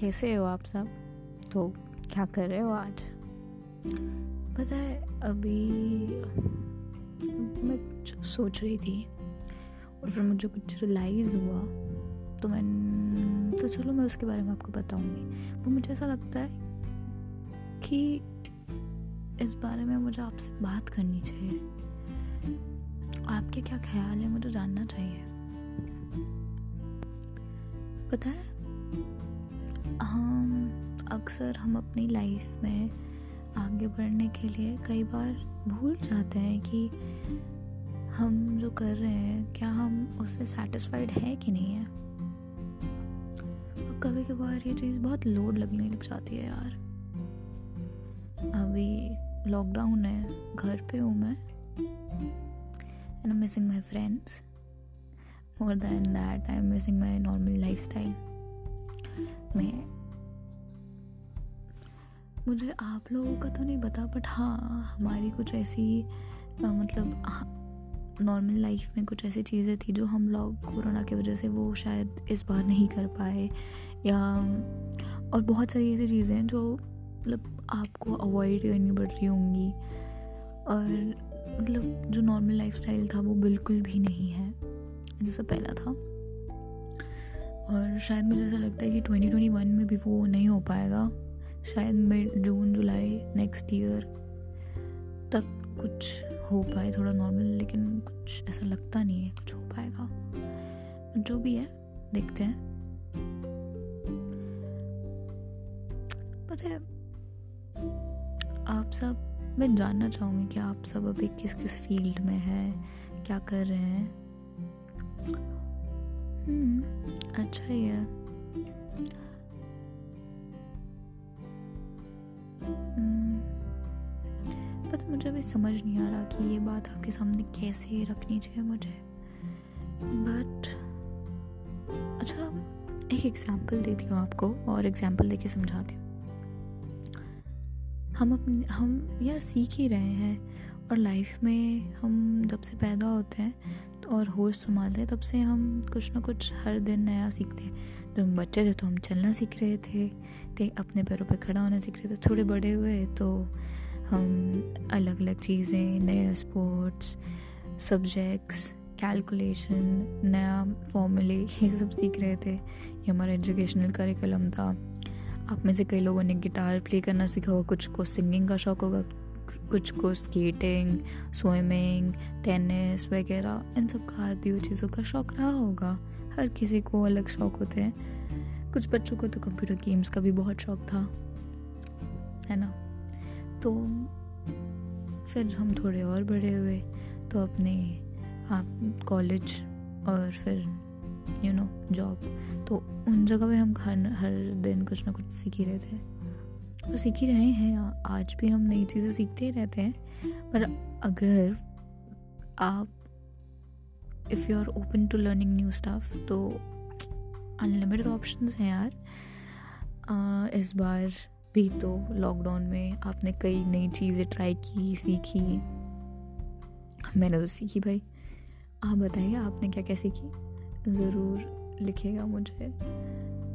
कैसे हो आप सब? तो क्या कर रहे हो आज? पता है, अभी मैं कुछ सोच रही थी और फिर मुझे कुछ रियलाइज़ हुआ। तो मैं तो चलो मैं उसके बारे में आपको बताऊँगी। वो मुझे ऐसा लगता है कि इस बारे में मुझे आपसे बात करनी चाहिए। आपके क्या ख्याल है, मुझे जानना चाहिए। पता है हम अक्सर हम अपनी लाइफ में आगे बढ़ने के लिए कई बार भूल जाते हैं कि हम जो कर रहे हैं, क्या हम उससे सेटिस्फाइड हैं कि नहीं है? कभी कभार ये चीज़ बहुत लोड लगने लग जाती है यार। अभी लॉकडाउन है, घर पे हूँ मैं and missing my friends more than that I am missing my normal lifestyle मैं मुझे आप लोगों का तो नहीं पता बट हाँ हमारी कुछ ऐसी मतलब नॉर्मल लाइफ में कुछ ऐसी चीज़ें थी जो हम लोग कोरोना की वजह से वो शायद इस बार नहीं कर पाए। या, और बहुत सारी ऐसी चीज़ें हैं जो मतलब आपको अवॉइड करनी पड़ रही होंगी। और मतलब जो नॉर्मल लाइफ था वो बिल्कुल भी नहीं है, जैसा पहला था। और शायद मुझे ऐसा लगता है कि 2021 में भी वो नहीं हो पाएगा। शायद mid June, July next year तक कुछ हो पाए थोड़ा नॉर्मल लेकिन कुछ ऐसा लगता नहीं है, कुछ हो पाएगा। जो भी है, देखते हैं। पता है, आप सब, मैं जानना चाहूँगी कि आप सब अभी किस किस फ़ील्ड में हैं, क्या कर रहे हैं? अच्छा ही है। हम्म, पता मुझे अभी समझ नहीं आ रहा कि ये बात आपके सामने कैसे रखनी चाहिए मुझे। बट अच्छा एक एग्ज़ाम्पल देती हूँ आपको और एग्जांपल देके समझाती हूँ। हम अपने हम यार सीख ही रहे हैं और लाइफ में हम जब से पैदा होते हैं और होश संभालते हैं, तब से हम कुछ ना कुछ हर दिन नया सीखते हैं। जब हम बच्चे थे तो हम चलना सीख रहे थे ठीक अपने पैरों पे खड़ा होना सीख रहे थे, थोड़े बड़े हुए तो हम अलग अलग चीज़ें, नए स्पोर्ट्स सब्जेक्ट्स कैलकुलेशन नया फॉर्मूले ये सब सीख रहे थे। ये हमारा एजुकेशनल करिकुलम था। आप में से कई लोगों ने गिटार प्ले करना सीखा होगा, कुछ को सिंगिंग का शौक होगा कुछ को स्केटिंग, स्विमिंग, टेनिस वगैरह, इन सब हुई चीज़ों का शौक रहा होगा। हर किसी को अलग शौक होते हैं। कुछ बच्चों को तो कंप्यूटर गेम्स का भी बहुत शौक था, है ना? तो फिर हम थोड़े और बड़े हुए तो अपने आप कॉलेज और फिर यू नो जॉब तो उन जगह पे हम हर हर दिन कुछ ना कुछ सीख ही रहे थे। और सीख ही रहे हैं। आज भी हम नई चीज़ें सीखते ही रहते हैं। पर अगर आप if you are open to learning new stuff तो अनलिमिटेड ऑप्शन हैं यार। आ, इस बार भी तो लॉकडाउन में आपने कई नई चीज़ें ट्राई की सीखी। मैंने तो सीखी भाई। आप बताइए आपने क्या क्या सीखी? ज़रूर लिखिएगा मुझे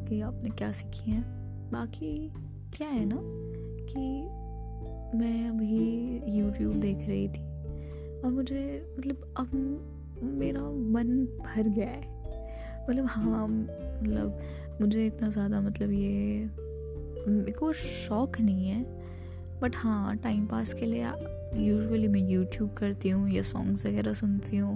कि आपने क्या सीखी हैं। बाकी क्या है ना कि मैं अभी यूट्यूब देख रही थी और मुझे मतलब अब मेरा मन भर गया है। मतलब हाँ मतलब मुझे इतना ज़्यादा मतलब ये को शौक नहीं है। बट हाँ टाइम पास के लिए यूजुअली मैं यूट्यूब करती हूँ या सॉन्ग्स वगैरह सुनती हूँ।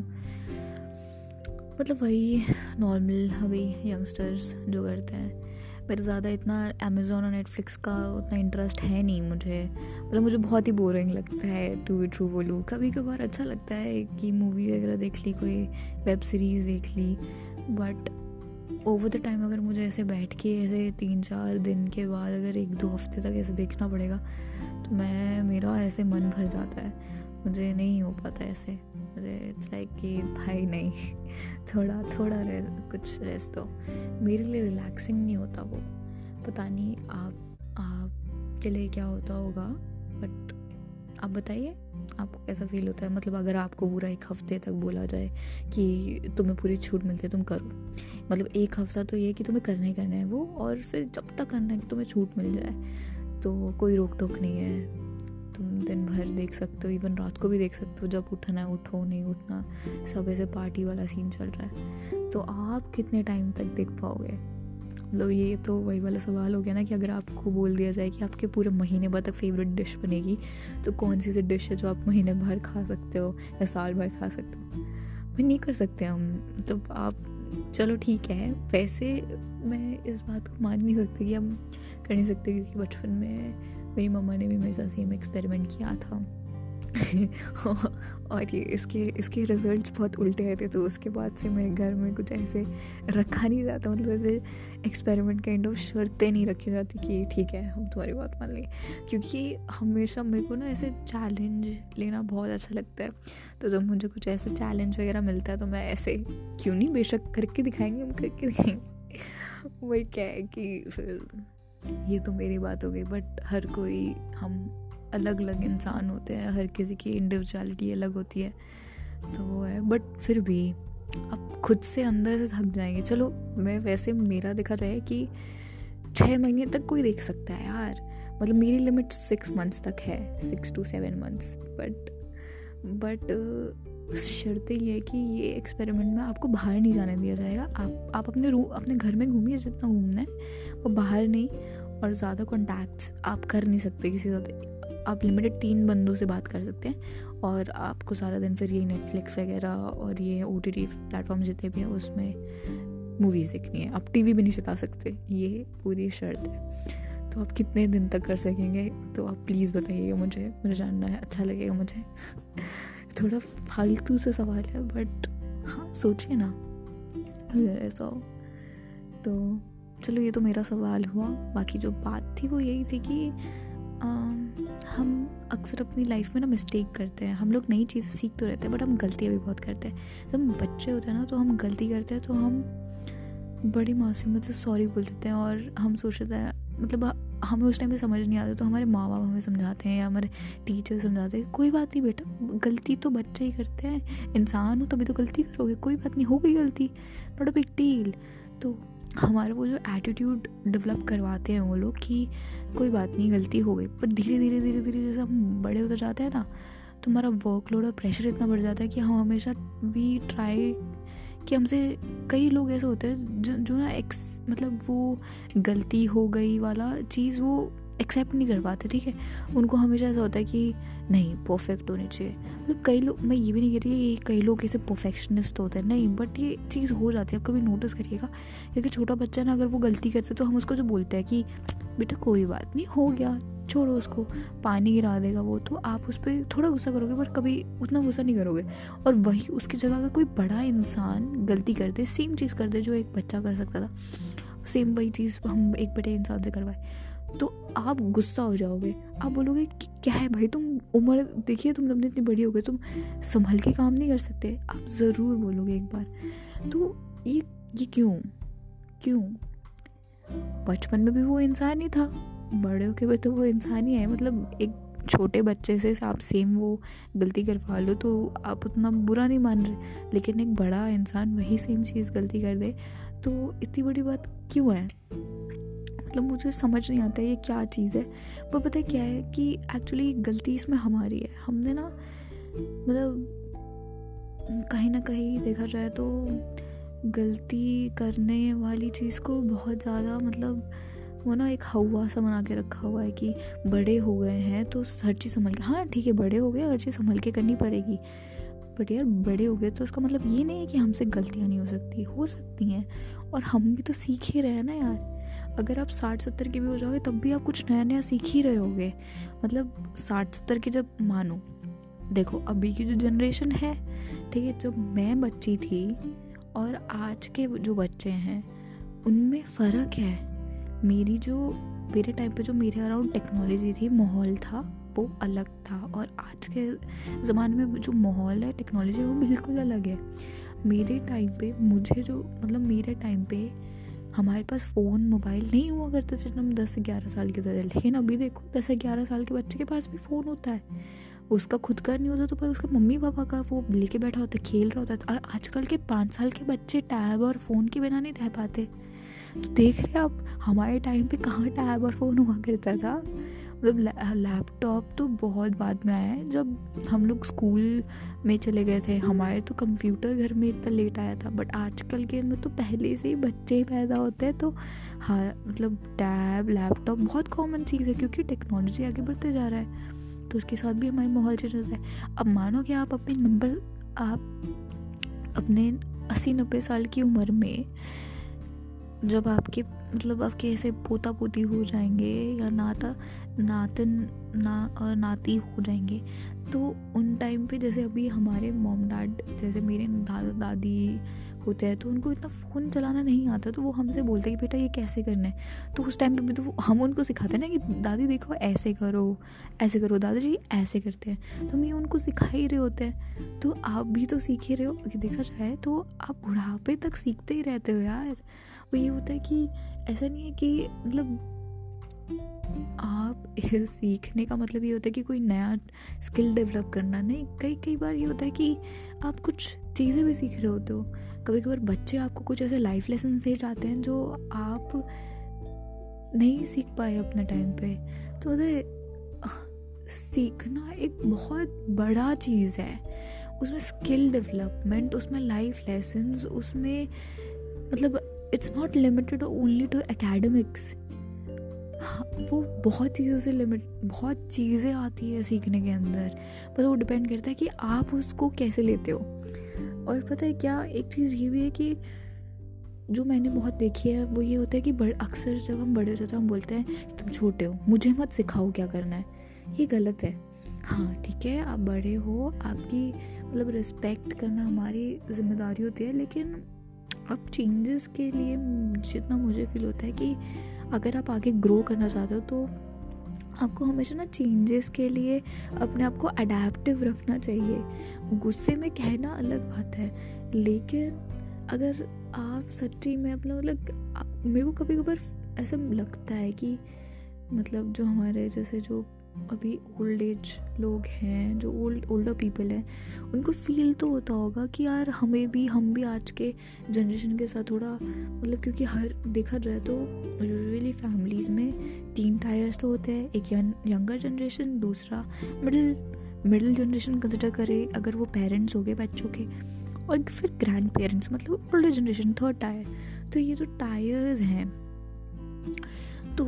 मतलब वही नॉर्मल अभी यंगस्टर्स जो करते हैं। मेरा ज़्यादा इतना अमेज़ोन और नेटफ्लिक्स का उतना इंटरेस्ट है नहीं मुझे। मतलब मुझे बहुत ही बोरिंग लगता है टू बी ट्रू बोलूँ। कभी कभार अच्छा लगता है कि मूवी वगैरह देख ली, कोई वेब सीरीज़ देख ली बट ओवर द टाइम अगर मुझे ऐसे बैठ के, ऐसे तीन चार दिन के बाद अगर एक दो हफ़्ते तक ऐसे देखना पड़ेगा तो मैं, मेरा ऐसे मन भर जाता है। मुझे नहीं हो पाता ऐसे। मुझे इट्स लाइक कि भाई नहीं थोड़ा थोड़ा रे, कुछ रेस्ट दो। मेरे लिए रिलैक्सिंग नहीं होता वो। पता नहीं आप आपके लिए क्या होता होगा बट आप बताइए आपको कैसा फील होता है? मतलब अगर आपको पूरा एक हफ़्ते तक बोला जाए कि तुम्हें पूरी छूट मिलती है तुम करो। मतलब एक हफ़्ता तो ये कि तुम्हें करना ही करना है वो और फिर जब तक करना है कि तुम्हें छूट मिल जाए तो कोई रोक टोक नहीं है। तुम दिन भर देख सकते हो इवन रात को भी देख सकते हो, जब उठना है, उठो, नहीं उठना, सब ऐसे पार्टी वाला सीन चल रहा है। तो आप कितने टाइम तक देख पाओगे? मतलब ये तो वही वाला सवाल हो गया ना कि अगर आपको बोल दिया जाए कि आपके पूरे महीने भर तक फेवरेट डिश बनेगी तो कौन सी सी डिश है जो आप महीने भर खा सकते हो या साल भर खा सकते हो? भाई नहीं कर सकते हम। तो आप, चलो ठीक है, वैसे मैं इस बात को मान नहीं सकती कि हम कर नहीं सकते, क्योंकि बचपन में मेरी मम्मा ने भी मेरे साथ सेम एक्सपेरिमेंट किया था। और ये इसके इसके रिज़ल्ट बहुत उल्टे आए थे तो उसके बाद से मेरे घर में कुछ ऐसे रखा नहीं जाता मतलब ऐसे एक्सपेरिमेंट काइंड ऑफ़ शर्तें नहीं रखी जाती कि ठीक है, हम तुम्हारी बात मान लेंगे क्योंकि हमेशा मेरे को ना ऐसे चैलेंज लेना बहुत अच्छा लगता है। तो जब मुझे कुछ ऐसे चैलेंज वगैरह मिलता है तो मैं ऐसे क्यों नहीं बेशक करके दिखाएँगे, हम करके दिखाएँगे। वही क्या है कि फिर ये तो मेरी बात हो गई बट हर कोई, हम अलग अलग इंसान होते हैं, हर किसी की इंडिविजुअलिटी अलग होती है तो वो है। बट फिर भी, आप खुद से अंदर से थक जाएँगे। चलो, मैं वैसे, मेरा देखा जाए कि छः महीने तक कोई देख सकता है यार। मतलब मेरी लिमिट सिक्स मंथ्स तक है six to seven months but but शर्त ये है कि ये एक्सपेरिमेंट में आपको बाहर नहीं जाने दिया जाएगा। आप आप अपने रूम अपने घर में घूमिए, जितना घूमना है, वो बाहर नहीं और ज़्यादा कॉन्टैक्ट्स आप कर नहीं सकते किसी से आप लिमिटेड तीन बंदों से बात कर सकते हैं और आपको सारा दिन फिर ये नेटफ्लिक्स वगैरह और ये ओ टी टी प्लेटफॉर्म जितने भी हैं उसमें मूवीज़ देखनी है। आप टी वी भी नहीं चला सकते। ये पूरी शर्त है। तो आप कितने दिन तक कर सकेंगे? तो आप प्लीज़ बताइएगा मुझे। मुझे जानना है। अच्छा लगेगा मुझे। थोड़ा फालतू से सवाल है बट हाँ सोचिए ना। अगर ऐसा हो तो चलो ये तो मेरा सवाल हुआ। बाकी जो बात थी वो यही थी कि आ, हम अक्सर अपनी लाइफ में ना मिस्टेक करते हैं। हम लोग नई चीज़ें सीख तो रहते हैं बट हम गलतियाँ भी बहुत करते हैं। जब हम बच्चे होते हैं ना तो हम गलती करते हैं तो हम बड़ी मासूमियत से सॉरी बोल देते हैं और हम सोचते हैं मतलब हमें उस टाइम पे समझ नहीं आता तो हमारे माँ बाप हमें समझाते हैं या हमारे टीचर समझाते हैं कोई बात नहीं बेटा गलती तो बच्चे ही करते हैं। इंसान हो तभी तो गलती करोगे कोई बात नहीं हो गई गलती नॉट अ बिग डील तो हमारा वो जो एटीट्यूड डेवलप करवाते हैं वो लोग कि कोई बात नहीं, गलती हो गई। पर धीरे धीरे धीरे धीरे जैसे हम बड़े होते जाते हैं ना तो हमारा वर्कलोड और प्रेशर इतना बढ़ जाता है कि हम हमेशा वी ट्राई कि हमसे कई लोग ऐसे होते हैं जो जो ना एक्स मतलब वो गलती हो गई वाला चीज़ वो एक्सेप्ट नहीं कर पाते, ठीक है? उनको हमेशा ऐसा होता है कि नहीं परफेक्ट होनी चाहिए। मतलब कई लोग, मैं ये भी नहीं कह रही कई लोग ऐसे परफेक्शनिस्ट होते हैं। नहीं बट ये चीज़ हो जाती है। आप कभी नोटिस करिएगा क्योंकि छोटा बच्चा ना अगर वो गलती करते तो हम उसको जो बोलते हैं कि, बेटा, कोई बात नहीं, हो गया, छोड़ो उसको, पानी गिरा देगा वो। तो आप उस पर थोड़ा गुस्सा करोगे बट कभी उतना गुस्सा नहीं करोगे। और वही उसकी जगह अगर कोई बड़ा इंसान गलती कर दे सेम चीज़ कर दे जो एक बच्चा कर सकता था सेम वही चीज़ हम एक बड़े इंसान से करवाए। तो आप गुस्सा हो जाओगे। आप बोलोगे कि क्या है भाई, तुम उम्र, देखिए तुम अपनी इतनी बड़ी हो गई तुम संभल के काम नहीं कर सकते। आप ज़रूर बोलोगे एक बार। तो ये ये क्यों? क्यों? बचपन में भी वो इंसान ही था। बड़े होके भी तो वो इंसान ही है। मतलब एक छोटे बच्चे से आप सेम वो गलती करवा लो तो आप उतना बुरा नहीं मान रहे। लेकिन एक बड़ा इंसान वही सेम चीज़ गलती कर दे। तो इतनी बड़ी बात क्यों है? मतलब मुझे समझ नहीं आता ये क्या चीज़ है। वो पता क्या है कि एक्चुअली गलती इसमें हमारी है। हमने ना मतलब कहीं ना कहीं देखा जाए तो गलती करने वाली चीज़ को बहुत ज़्यादा मतलब वो ना एक हवा सा बना के रखा हुआ है कि बड़े हो गए हैं तो हर चीज़ संभल के हाँ ठीक है बड़े हो गए, हर चीज़ संभल के करनी पड़ेगी। बट यार बड़े हो गए तो उसका मतलब ये नहीं है कि हमसे गलतियाँ नहीं हो सकती हो सकती हैं। और हम भी तो सीख ही रहे हैं ना यार। अगर आप साठ सत्तर के भी हो जाओगे, तब भी आप कुछ नया नया सीख ही रहे होगे। मतलब साठ सत्तर के जब मानो, देखो, अभी की जो जनरेशन है, ठीक है, जब मैं बच्ची थी और आज के जो बच्चे हैं, उनमें फ़र्क है। मेरी जो, मेरे टाइम पे जो मेरे अराउंड टेक्नोलॉजी थी, माहौल था, वो अलग था और आज के ज़माने में जो माहौल है टेक्नोलॉजी वो बिल्कुल अलग है। मेरे टाइम पे मुझे जो मतलब मेरे टाइम पे हमारे पास फ़ोन, मोबाइल नहीं हुआ करते जब हम दस से ग्यारह साल के थे। लेकिन अभी देखो, दस से ग्यारह साल के बच्चे के पास भी फ़ोन होता है। उसका खुद का नहीं होता तो पर उसके मम्मी पापा का वो लेके बैठा होता है, खेल रहा होता है। आजकल के पाँच साल के बच्चे टैब और फ़ोन के बिना नहीं रह पाते। तो देख रहे आप, हमारे टाइम पे कहाँ टैब और फ़ोन हुआ करता था? मतलब लैपटॉप तो बहुत बाद में आया है। जब हम लोग स्कूल में चले गए थे, हमारे तो कंप्यूटर घर में इतना लेट आया था बट आजकल के में तो पहले से ही बच्चे ही पैदा होते हैं तो हाँ मतलब टैब लैपटॉप बहुत कॉमन चीज़ है, क्योंकि टेक्नोलॉजी आगे बढ़ते जा रहा है। तो उसके साथ भी हमारे माहौल चेंज होता है। अब मानो कि आप अपने नंबर आप अपने अस्सी नब्बे साल की उम्र में जब आपके मतलब आपके ऐसे पोता पोती हो जाएँगे या नाता नातन, ना और नाती हो जाएँगे। तो उन टाइम पे जैसे अभी हमारे मॉम डैड जैसे मेरे दादा, दादी होते हैं तो उनको इतना फ़ोन चलाना नहीं आता तो वो हमसे बोलते हैं कि, बेटा, ये कैसे करना है? तो उस टाइम पे भी तो हम उनको सिखाते हैं ना कि, दादी, देखो, ऐसे करो ऐसे करो, दादाजी, ऐसे करते हैं। तो हम ये उनको सिखा ही रहे होते हैं। तो आप भी तो सीख ही रहे हो, कि देखा जाए तो आप बुढ़ापे तक सीखते ही रहते हो यार। वो ये होता है कि ऐसा नहीं है कि मतलब आप सीखने का मतलब ये होता है कि कोई नया स्किल डेवलप करना नहीं, कई कई बार ये होता है कि आप कुछ चीज़ें भी सीख रहे होते हो। कभी कभार बच्चे आपको कुछ ऐसे लाइफ लेसन दे जाते हैं जो आप नहीं सीख पाए अपने टाइम पे। तो सीखना एक बहुत बड़ा चीज़ है। उसमें स्किल डेवलपमेंट उसमें लाइफ लेसन उसमें मतलब it's not limited only to academics वो बहुत चीज़ों से लिमिट बहुत चीज़ें आती है सीखने के अंदर। बस वो डिपेंड करता है कि आप उसको कैसे लेते हो। और पता है क्या, एक चीज़ ये भी है कि जो मैंने बहुत देखी है, वो ये होता है कि बड़, अक्सर जब हम बड़े हो जाते हैं, हम बोलते हैं कि तुम छोटे हो, मुझे मत सिखाओ क्या करना है। ये गलत है। हाँ ठीक है, आप बड़े हो, आपकी मतलब रिस्पेक्ट करना हमारी ज़िम्मेदारी होती है, लेकिन अब चेंजेस के लिए जितना मुझे फील होता है कि अगर आप आगे ग्रो करना चाहते हो तो आपको हमेशा ना चेंजेस के लिए अपने आप को अडेप्टिव रखना चाहिए। गुस्से में कहना अलग बात है, लेकिन अगर आप सच्ची में अपना मतलब मेरे को कभी कभार ऐसा लगता है कि मतलब जो हमारे जैसे जो अभी ओल्ड एज लोग हैं, जो ओल्ड ओल्डर पीपल हैं, उनको फील तो होता होगा कि यार हमें भी, हम भी आज के जनरेशन के साथ थोड़ा मतलब क्योंकि हर, देखा जाए तो यूजुअली फैमिलीज़ में तीन टायर्स तो होते हैं, एक यंगर जनरेशन दूसरा मिडिल मिडिल जनरेशन कंसिडर करे अगर वो पेरेंट्स हो गए, बच्चों के, और फिर ग्रैंड पेरेंट्स मतलब ओल्डर जनरेशन थर्ड टायर तो ये जो टायर्स हैं तो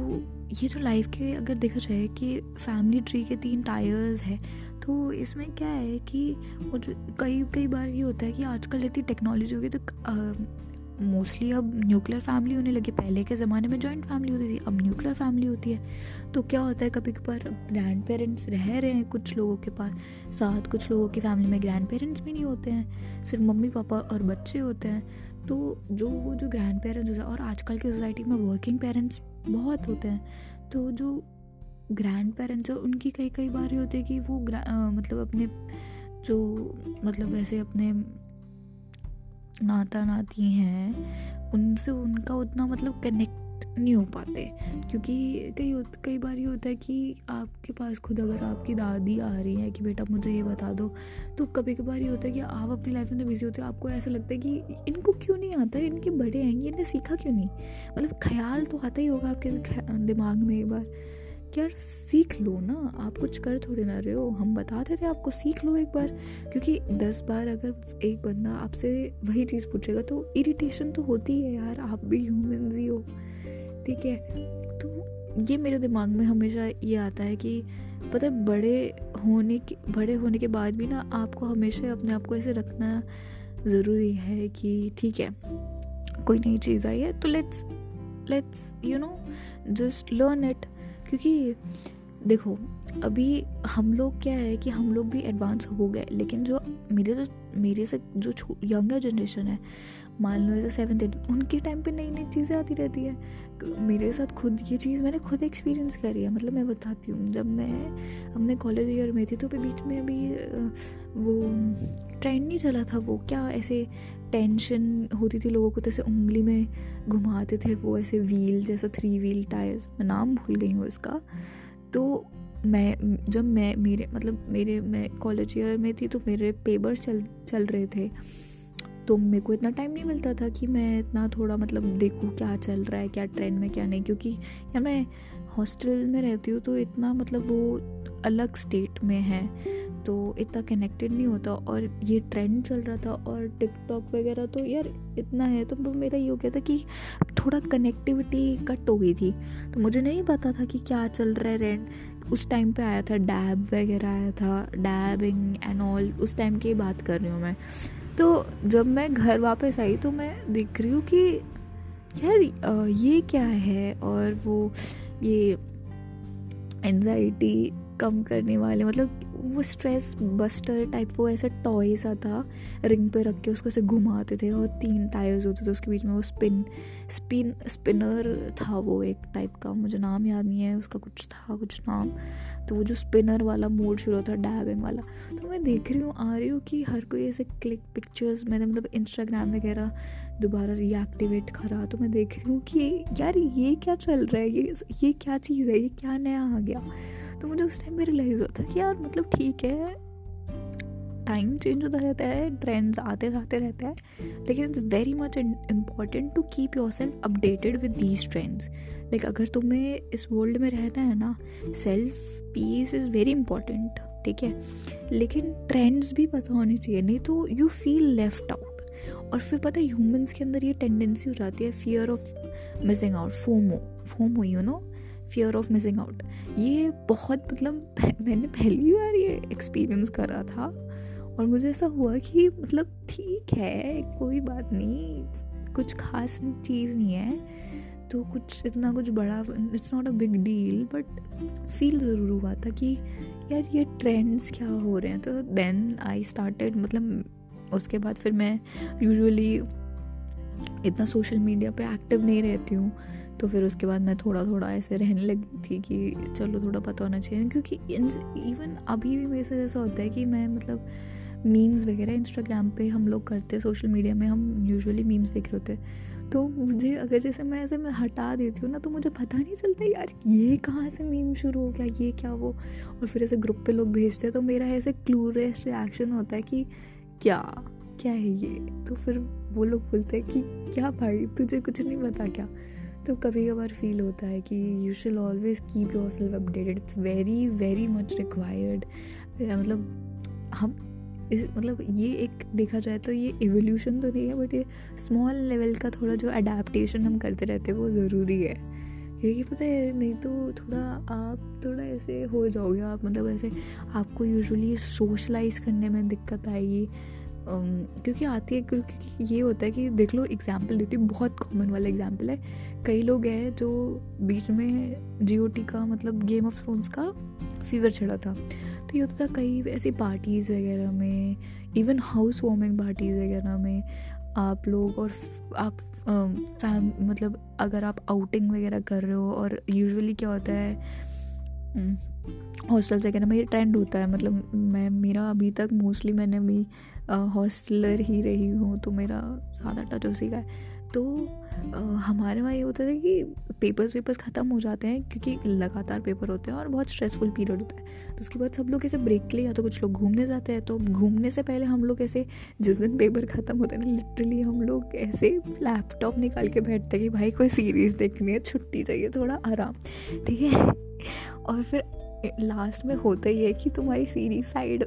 ये जो लाइफ के अगर देखा जाए कि फैमिली ट्री के तीन टायर्स हैं तो इसमें क्या है कि वो जो कई कई बार ये होता है कि आजकल इतनी टेक्नोलॉजी हो गई तो मोस्टली अब न्यूक्लियर फैमिली होने लगी। पहले के ज़माने में जॉइंट फैमिली होती थी, अब न्यूक्लियर फैमिली होती है। तो क्या होता है कभी कभार ग्रैंड पेरेंट्स रह रहे हैं कुछ लोगों के पास, साथ कुछ लोगों की फैमिली में ग्रैंड पेरेंट्स भी नहीं होते हैं, सिर्फ़ मम्मी, पापा और बच्चे होते हैं। तो जो वो जो ग्रैंड पेरेंट्स होते हैं, और आजकल की सोसाइटी में वर्किंग पेरेंट्स बहुत होते हैं। तो जो ग्रैंड पेरेंट्स हैं, उनकी कई कई बार ये होती है कि वो मतलब अपने जो मतलब ऐसे अपने नाता नाती हैं, उनसे उनका उतना मतलब कनेक्ट नहीं हो पाते। क्योंकि कई कई बार ये होता है कि आपके पास खुद अगर आपकी दादी आ रही है कि बेटा मुझे ये बता दो तो कभी कभार ये होता है कि आप अपनी लाइफ में तो बिज़ी होते हो, आपको ऐसा लगता है कि इनको क्यों नहीं आता? इनके बड़े हैं इन्हें सीखा क्यों नहीं? मतलब ख्याल तो आता ही होगा आपके दिमाग में एक बार। यार सीख लो ना, आप कुछ कर थोड़े ना रहे हो। हम बताते थे आपको, सीख लो एक बार। क्योंकि दस बार अगर एक बंदा आपसे वही चीज़ पूछेगा तो इरिटेशन तो होती है यार। आप भी ह्यूमन ही हो। ठीक है। तो ये मेरे दिमाग में हमेशा ये आता है कि पता है, बड़े होने के, बड़े होने के बाद भी ना आपको हमेशा अपने आप को ऐसे रखना ज़रूरी है कि ठीक है, कोई नई चीज़ आई है तो let's let's you know just learn it क्योंकि देखो, अभी हम लोग क्या है कि हम लोग भी एडवांस हो गए, लेकिन जो मेरे जो मेरे से जो यंगर जनरेशन है, मान लो ऐसे सेवन्थ एट उनके टाइम पे नई नई चीज़ें आती रहती है। मेरे साथ खुद ये चीज़ मैंने खुद एक्सपीरियंस करी है। मतलब मैं बताती हूँ, जब मैं अपने कॉलेज ईयर में थी तो बीच में अभी वो ट्रेंड नहीं चला था वो। क्या ऐसे टेंशन होती थी लोगों को तो ऐसे उंगली में घुमाते थे वो ऐसे व्हील जैसा थ्री व्हील टायर्स मैं नाम भूल गई हूँ इसका तो मैं, जब मैं, मेरे मतलब मेरे, मैं कॉलेज ईयर में थी तो मेरे पेपर्स चल चल रहे थे। तो मेरे को इतना टाइम नहीं मिलता था कि मैं इतना थोड़ा मतलब देखूँ क्या चल रहा है, क्या ट्रेंड में, क्या नहीं। क्योंकि या मैं हॉस्टल में रहती हूँ तो इतना मतलब वो अलग स्टेट में है तो इतना कनेक्टेड नहीं होता। और ये ट्रेंड चल रहा था और टिकटॉक वगैरह तो यार इतना है तो मेरा ये हो गया था कि थोड़ा कनेक्टिविटी कट हो गई थी। तो मुझे नहीं पता था कि क्या चल रहा है रेंट उस टाइम पे आया था डैब वगैरह आया था डैबिंग एंड ऑल उस टाइम की बात कर रही हूँ मैं। तो जब मैं घर वापस आई तो मैं देख रही हूँ कि यार ये क्या है? और वो, ये एनजाइटी कम करने वाले मतलब वो स्ट्रेस बस्टर टाइप वो ऐसा टॉय सा था रिंग पे रख के उसको ऐसे घुमाते थे और तीन टायर्स होते थे, उसके बीच में वो स्पिन स्पिन स्पिनर था वो एक टाइप का, मुझे नाम याद नहीं है, उसका कुछ था, कुछ नाम। तो वो जो स्पिनर वाला मोड शुरू होता है डैबिंग वाला तो मैं देख रही हूँ, आ रही हूँ कि हर कोई ऐसे क्लिक पिक्चर्स मैंने मतलब इंस्टाग्राम वगैरह दोबारा रीएक्टिवेट करा तो मैं देख रही हूँ कि यार ये क्या चल रहा है, ये ये क्या चीज़ है, ये क्या नया आ गया? तो मुझे उस टाइम में रियलाइज़ होता कि यार मतलब ठीक है टाइम चेंज होता रहता है ट्रेंड्स आते जाते रहते हैं, लेकिन it's very much important to keep yourself updated with these trends like अगर तुम्हें इस वर्ल्ड में रहना है ना self peace is very important ठीक है? लेकिन ट्रेंड्स भी पता होने चाहिए, नहीं तो यू फील लेफ़्ट आउट और फिर पता है ह्यूमन्स के अंदर ये टेंडेंसी हो जाती है fear of missing out FOMO FOMO you know fear of missing out ये बहुत मतलब मैंने पहली बार ये एक्सपीरियंस करा था। और मुझे ऐसा हुआ कि मतलब ठीक है, कोई बात नहीं, कुछ खास चीज़ नहीं है तो कुछ इतना कुछ बड़ा it's not a big deal but feel ज़रूर हुआ था कि यार ये ट्रेंड्स क्या हो रहे हैं। तो देन आई स्टार्टेड मतलब उसके बाद फिर मैं यूजुअली इतना सोशल मीडिया पे एक्टिव नहीं रहती हूँ। तो फिर उसके बाद मैं थोड़ा थोड़ा ऐसे रहने लगी थी कि चलो थोड़ा पता होना चाहिए। क्योंकि इवन अभी भी मेरे से ऐसा होता है कि मैं मतलब मीम्स वगैरह इंस्टाग्राम पे हम लोग करते हैं सोशल मीडिया में हम यूजुअली मीम्स देख रहे होते हैं। तो मुझे अगर जैसे मैं ऐसे मैं हटा देती हूँ ना तो मुझे पता नहीं चलता यार ये कहाँ से मीम शुरू हो गया, ये क्या वो? और फिर ऐसे ग्रुप पे लोग भेजते हैं तो मेरा ऐसे क्लूरेस्ट रिएक्शन होता है कि क्या? क्या है ये? तो फिर वो लोग बोलते हैं कि, क्या भाई, तुझे कुछ नहीं पता क्या? तो कभी कभार फील होता है कि you should always keep yourself updated it's very very much required मतलब हम इस मतलब ये एक देखा जाए तो ये एवोल्यूशन तो नहीं है बट ये स्मॉल लेवल का थोड़ा जो अडेप्टशन हम करते रहते हैं वो ज़रूरी है। क्योंकि पता है, नहीं तो थोड़ा आप थोड़ा ऐसे हो जाओगे, आप मतलब ऐसे, आपको यूजुअली सोशलाइज करने में दिक्कत आएगी। क्योंकि आती है, क्योंकि ये होता है कि देख लो एग्ज़ाम्पल देती हूँ, बहुत कॉमन वाला एग्ज़ाम्पल है। कई लोग हैं जो बीच में जीओटी का मतलब गेम ऑफ़ थ्रोन्स का फीवर चढ़ा था। तो ये होता था कई ऐसी पार्टीज़ वगैरह में इवन हाउस वार्मिंग पार्टीज़ वगैरह में आप लोग और आप फैम मतलब अगर आप आउटिंग वगैरह कर रहे हो और यूजुअली क्या होता है हॉस्टल वगैरह में ये ट्रेंड होता है मतलब मैं मेरा अभी तक मोस्टली मैंने अभी हॉस्टलर ही रही हूँ तो मेरा ज़्यादा टच उसी का है। तो आ, हमारे वहाँ ये होता था कि पेपर्स वेपर्स ख़त्म हो जाते हैं क्योंकि लगातार पेपर होते हैं और बहुत स्ट्रेसफुल पीरियड होता है। तो उसके बाद सब लोग ऐसे ब्रेक के लिए या तो कुछ लोग घूमने जाते हैं तो घूमने से पहले हम लोग ऐसे जिस दिन पेपर ख़त्म होते हैं ना लिटरली हम लोग ऐसे लैपटॉप निकाल के बैठते हैं कि भाई कोई सीरीज़ देखनी है छुट्टी चाहिए थोड़ा आराम। ठीक है? और फिर लास्ट में होता ही है कि तुम्हारी सीरीज़ साइड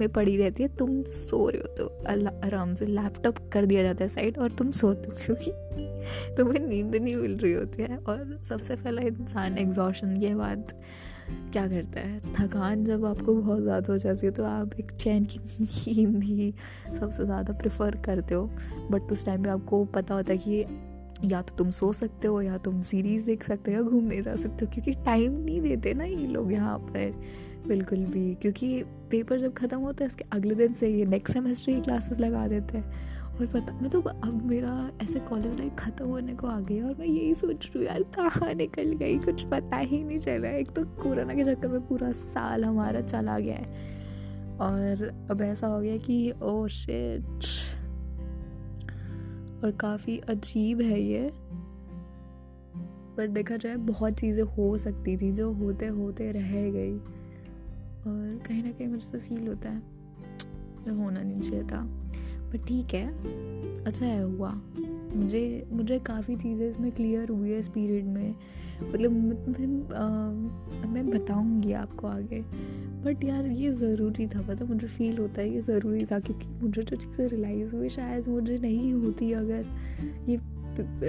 में पड़ी रहती है, तुम सो रहे हो। तो आराम से लैपटॉप कर दिया जाता है साइड और तुम सोते हो, क्योंकि तुम्हें नींद नहीं मिल रही होती है। और सबसे पहला इंसान एग्जॉशन के बाद क्या करता है? थकान जब आपको बहुत ज़्यादा हो जाती है तो आप एक चैन की नींद ही सबसे ज़्यादा प्रेफर करते हो। बट उस टाइम पे आपको पता होता है कि या तो तुम सो सकते हो, या तुम सीरीज़ देख सकते हो, या घूमने जा सकते हो, क्योंकि टाइम नहीं देते ना ये लोग यहाँ पर। बिल्कुल भी, क्योंकि पेपर जब ख़त्म होता है, इसके अगले दिन से ये नेक्स्ट सेमेस्टर की क्लासेस लगा देते हैं। और पता मतलब अब मेरा ऐसे कॉलेज लाइफ ख़त्म होने को आ गया और मैं यही सोच रही हूँ, यार कहाँ निकल गई? कुछ पता ही नहीं चला एक तो कोरोना के चक्कर में पूरा साल हमारा चला गया है। और अब ऐसा हो गया कि ओ शिट और काफ़ी अजीब है ये। पर देखा जाए, बहुत चीज़ें हो सकती थी जो होते होते रह गई। और कहीं ना कहीं मुझे तो फील होता है जो होना नहीं चाहिए था। पर ठीक है अच्छा है हुआ। मुझे मुझे काफ़ी चीज़ें इसमें क्लियर हुई है इस पीरियड में। मतलब मैं, मैं बताऊँगी आपको आगे। बट यार ये ज़रूरी था पता मुझे फील होता है ये ज़रूरी था क्योंकि मुझे जो चीज़ें रियलाइज़ हुई शायद मुझे नहीं होती अगर ये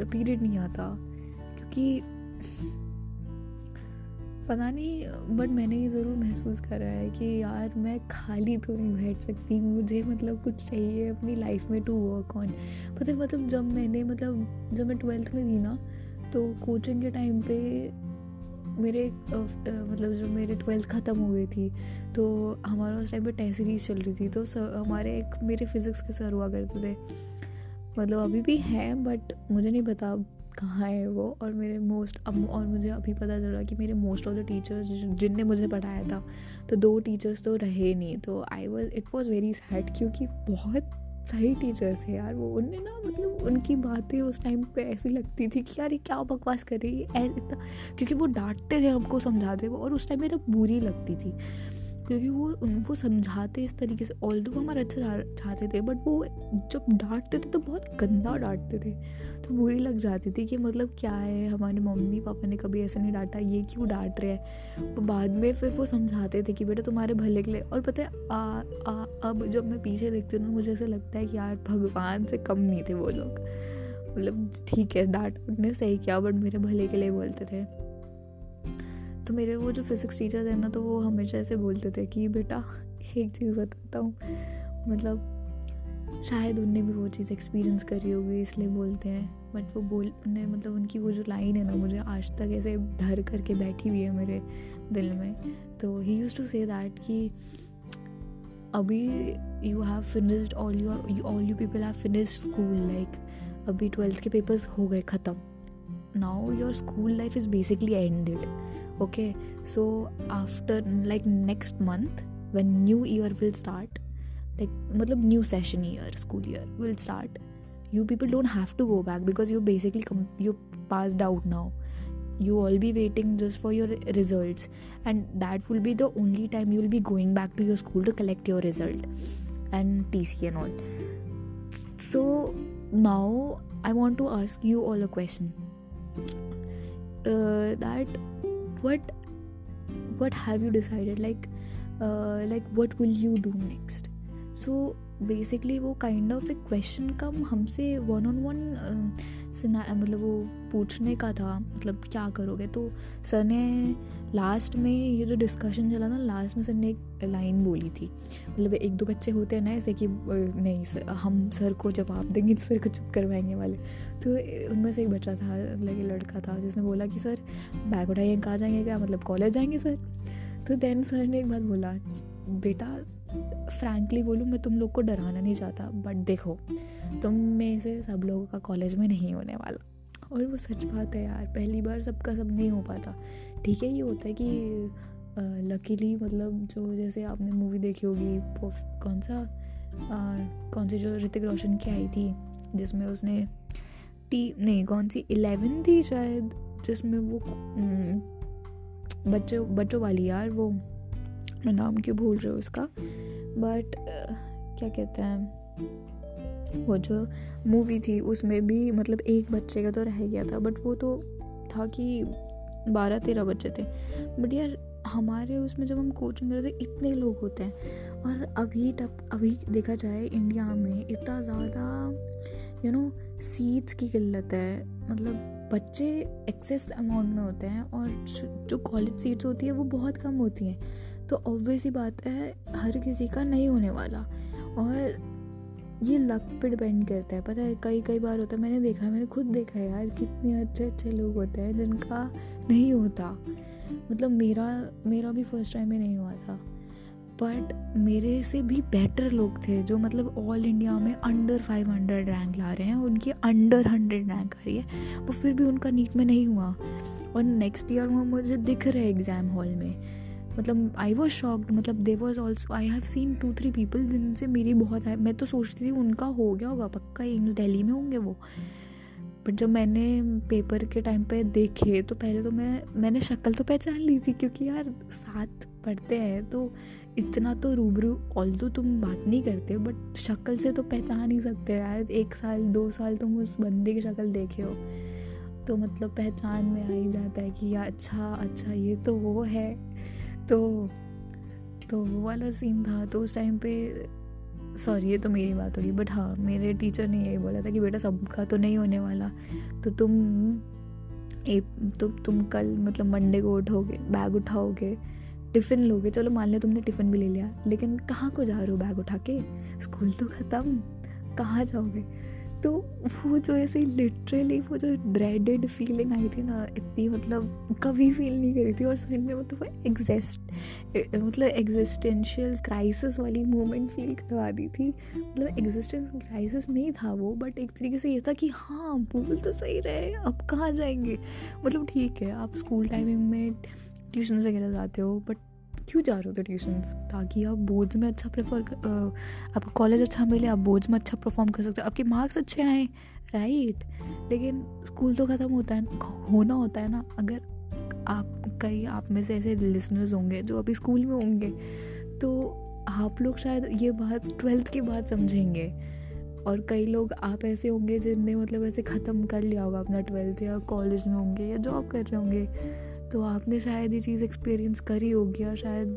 पीरियड नहीं आता। क्योंकि पता नहीं बट मैंने ये ज़रूर महसूस करा है कि यार मैं खाली तो नहीं बैठ सकती मुझे मतलब कुछ चाहिए अपनी लाइफ में टू वर्क ऑन पता मतलब जब मैंने मतलब जब मैं ट्वेल्थ में थी ना तो कोचिंग के टाइम पे मेरे मतलब जब मेरे ट्वेल्थ ख़त्म हो गई थी तो हमारा उस टाइम पे टेस्ट सीरीज़ चल रही थी तो सर, हमारे एक, मेरे फिज़िक्स के सर हुआ करते थे। मतलब अभी भी हैं बट मुझे नहीं पता कहाँ है वो, और मेरे मोस्ट अब और मुझे अभी पता चला कि मेरे मोस्ट ऑफ़ द टीचर्स जिनने मुझे पढ़ाया था तो दो टीचर्स तो रहे नहीं तो I was it was very sad क्योंकि बहुत सही टीचर्स है यार वो। उनने ना मतलब उनकी बातें उस टाइम पे ऐसी लगती थी कि यार ये क्या बकवास कर रही है इतना क्योंकि वो डांटते थे हमको समझाते वो और उस टाइम मेरा बुरी लगती थी। क्योंकि वो उनको समझाते इस तरीके से ऑल दो हमारा अच्छा चाहते थे बट वो जब डांटते थे तो बहुत गंदा डांटते थे। तो बुरी लग जाती थी कि मतलब क्या है हमारे मम्मी पापा ने कभी ऐसा नहीं डांटा ये क्यों डांट रहे हैं? तो बाद में फिर वो समझाते थे कि बेटा तुम्हारे भले के लिए और पता है आ, आ, अब जब मैं पीछे देखती हूँ तो मुझे ऐसा लगता है कि यार भगवान से कम नहीं थे वो लोग। मतलब ठीक है डांट उनने सही किया बट मेरे भले के लिए बोलते थे। तो मेरे वो जो फिज़िक्स टीचर थे ना तो वो हमेशा ऐसे बोलते थे कि, बेटा, एक चीज़ बताता हूँ। मतलब शायद उनने भी वो चीज़ एक्सपीरियंस करी होगी, इसलिए बोलते हैं। बट वो बोल, उन्हें मतलब उनकी वो जो लाइन है ना मुझे आज तक ऐसे धर करके बैठी हुई है मेरे दिल में तो ही यूज़ टू से दैट कि, अभी you have finished all you all you people have finished school like अभी ट्वेल्थ के पेपर्स हो गए ख़त्म। Now your school life is basically ended okay so after like next month when new year will start like matlab new session year school year will start you people don't have to go back because you basically com- you passed out now. You all be waiting just for your results and that will be the only time you will be going back to your school to collect your result and tc and all. So now i want to ask you all a question. Uh, that what what have you decided? Like uh, like what will you do next? So basically वो kind of एक question come हमसे one on one सुना मतलब वो पूछने का था मतलब क्या करोगे? तो सर ने लास्ट में ये जो डिस्कशन चला ना लास्ट में सर ने एक लाइन बोली थी। मतलब एक दो बच्चे होते हैं ना ऐसे कि नहीं सर, हम सर को जवाब देंगे, सर को चुप करवाएँगे वाले। तो उनमें से एक बच्चा था मतलब एक लड़का था, जिसने बोला कि सर, बैग उठाइए, कहाँ जाएँगे क्या? मतलब कॉलेज जाएँगे सर? तो देन सर ने एक बात बोला, बेटा फ्रैंकली बोलूँ मैं तुम लोग को डराना नहीं चाहता बट देखो तुम में से सब लोगों का कॉलेज में नहीं होने वाला। और वो सच बात है यार पहली बार सबका सब नहीं हो पाता। ठीक है ये होता है कि लकीली मतलब जो जैसे आपने मूवी देखी होगी कौन सा? आ, कौन सी जो ऋतिक रोशन की आई थी जिसमें उसने टी नहीं कौन सी? इलेवन थी शायद जिसमें वो बच्चों बच्चों वाली यार वो मैं नाम क्यों भूल रही हूँ उसका? बट uh, क्या कहते हैं? वो जो मूवी थी उसमें भी मतलब एक बच्चे का तो रह गया था बट वो तो था कि बारह तेरह बच्चे थे। बट यार हमारे उसमें जब हम कोचिंग करते इतने लोग होते हैं। और अभी तब अभी देखा जाए इंडिया में इतना ज़्यादा यू नो सीट्स की किल्लत है। मतलब बच्चे एक्सेस अमाउंट में होते हैं और जो कॉलेज सीट्स होती है वो बहुत कम होती हैं। तो ऑब्वियस ही बात है, हर किसी का नहीं होने वाला। और ये लक पे डिपेंड करता है। पता है, कई कई बार होता है, मैंने देखा है, मैंने खुद देखा है यार, कितने अच्छे अच्छे लोग होते हैं जिनका नहीं होता। मतलब मेरा मेरा भी फ़र्स्ट टाइम में नहीं हुआ था। बट मेरे से भी बेटर लोग थे, जो मतलब ऑल इंडिया में अंडर फाइव हंड्रेड रैंक ला रहे हैं। उनकी अंडर हंड्रेड रैंक आ रही है। वो फिर भी उनका नीट में नहीं हुआ। और नेक्स्ट ईयर वो मुझे दिख रहे एग्ज़ाम हॉल में। मतलब आई वॉज़ शॉक्ड मतलब they was also I have seen two three people जिनसे मेरी बहुत है। मैं तो सोचती थी उनका हो गया होगा, पक्का एम्स दिल्ली में होंगे वो। बट जब मैंने पेपर के टाइम पे देखे तो पहले तो मैं, मैंने शक्ल तो पहचान ली थी, क्योंकि यार साथ पढ़ते हैं तो इतना तो रूबरू ऑल तो तुम बात नहीं करते बट शक्ल से तो पहचान ही सकते हो यार। एक साल, दो साल तुम उस बंदे की शक्ल देखे हो तो मतलब पहचान में आ ही जाता है कि यार अच्छा अच्छा ये तो वो है। तो तो वो वाला सीन था तो उस टाइम पे सॉरी ये तो मेरी बात होगी बट हाँ मेरे टीचर ने यही बोला था कि बेटा सबका तो नहीं होने वाला तो तुम एक तो तुम कल मतलब मंडे को उठोगे बैग उठाओगे टिफ़िन लोगे, चलो मान लिया तुमने टिफ़िन भी ले लिया, लेकिन कहाँ को जा रहे हो बैग उठा के? स्कूल तो ख़त्म, कहाँ जाओगे? तो वो जो ऐसे लिटरली वो जो ड्रेडेड फीलिंग आई थी ना, इतनी मतलब कभी फील नहीं करी थी और सही में मतलब वो एग्जिस्ट मतलब एग्जिस्टेंशियल क्राइसिस वाली मोमेंट फील करवा दी थी। मतलब एग्जिस्टेंस क्राइसिस नहीं था वो बट एक तरीके से ये था कि हाँ बोल तो सही रहे, अब कहाँ जाएँगे? मतलब ठीक है, आप स्कूल टाइमिंग में ट्यूशन वगैरह जाते हो बट क्यों जा रहे हो ट्यूशन ताकि आप बोर्ड्स में अच्छा प्रेफर आपको कॉलेज अच्छा मिले, आप बोर्ड्स में अच्छा परफॉर्म कर सकते हो। आपके मार्क्स अच्छे आए राइट लेकिन स्कूल तो ख़त्म होता है होना होता है ना, अगर आप, कई आप में से ऐसे लिसनर्स होंगे जो अभी स्कूल में होंगे तो आप लोग शायद ये बात ट्वेल्थ के बाद समझेंगे। और कई लोग आप ऐसे होंगे जिनने मतलब ऐसे ख़त्म कर लिया होगा अपना ट्वेल्थ या कॉलेज में होंगे या जॉब कर रहे होंगे तो आपने शायद ये चीज़ एक्सपीरियंस करी होगी और शायद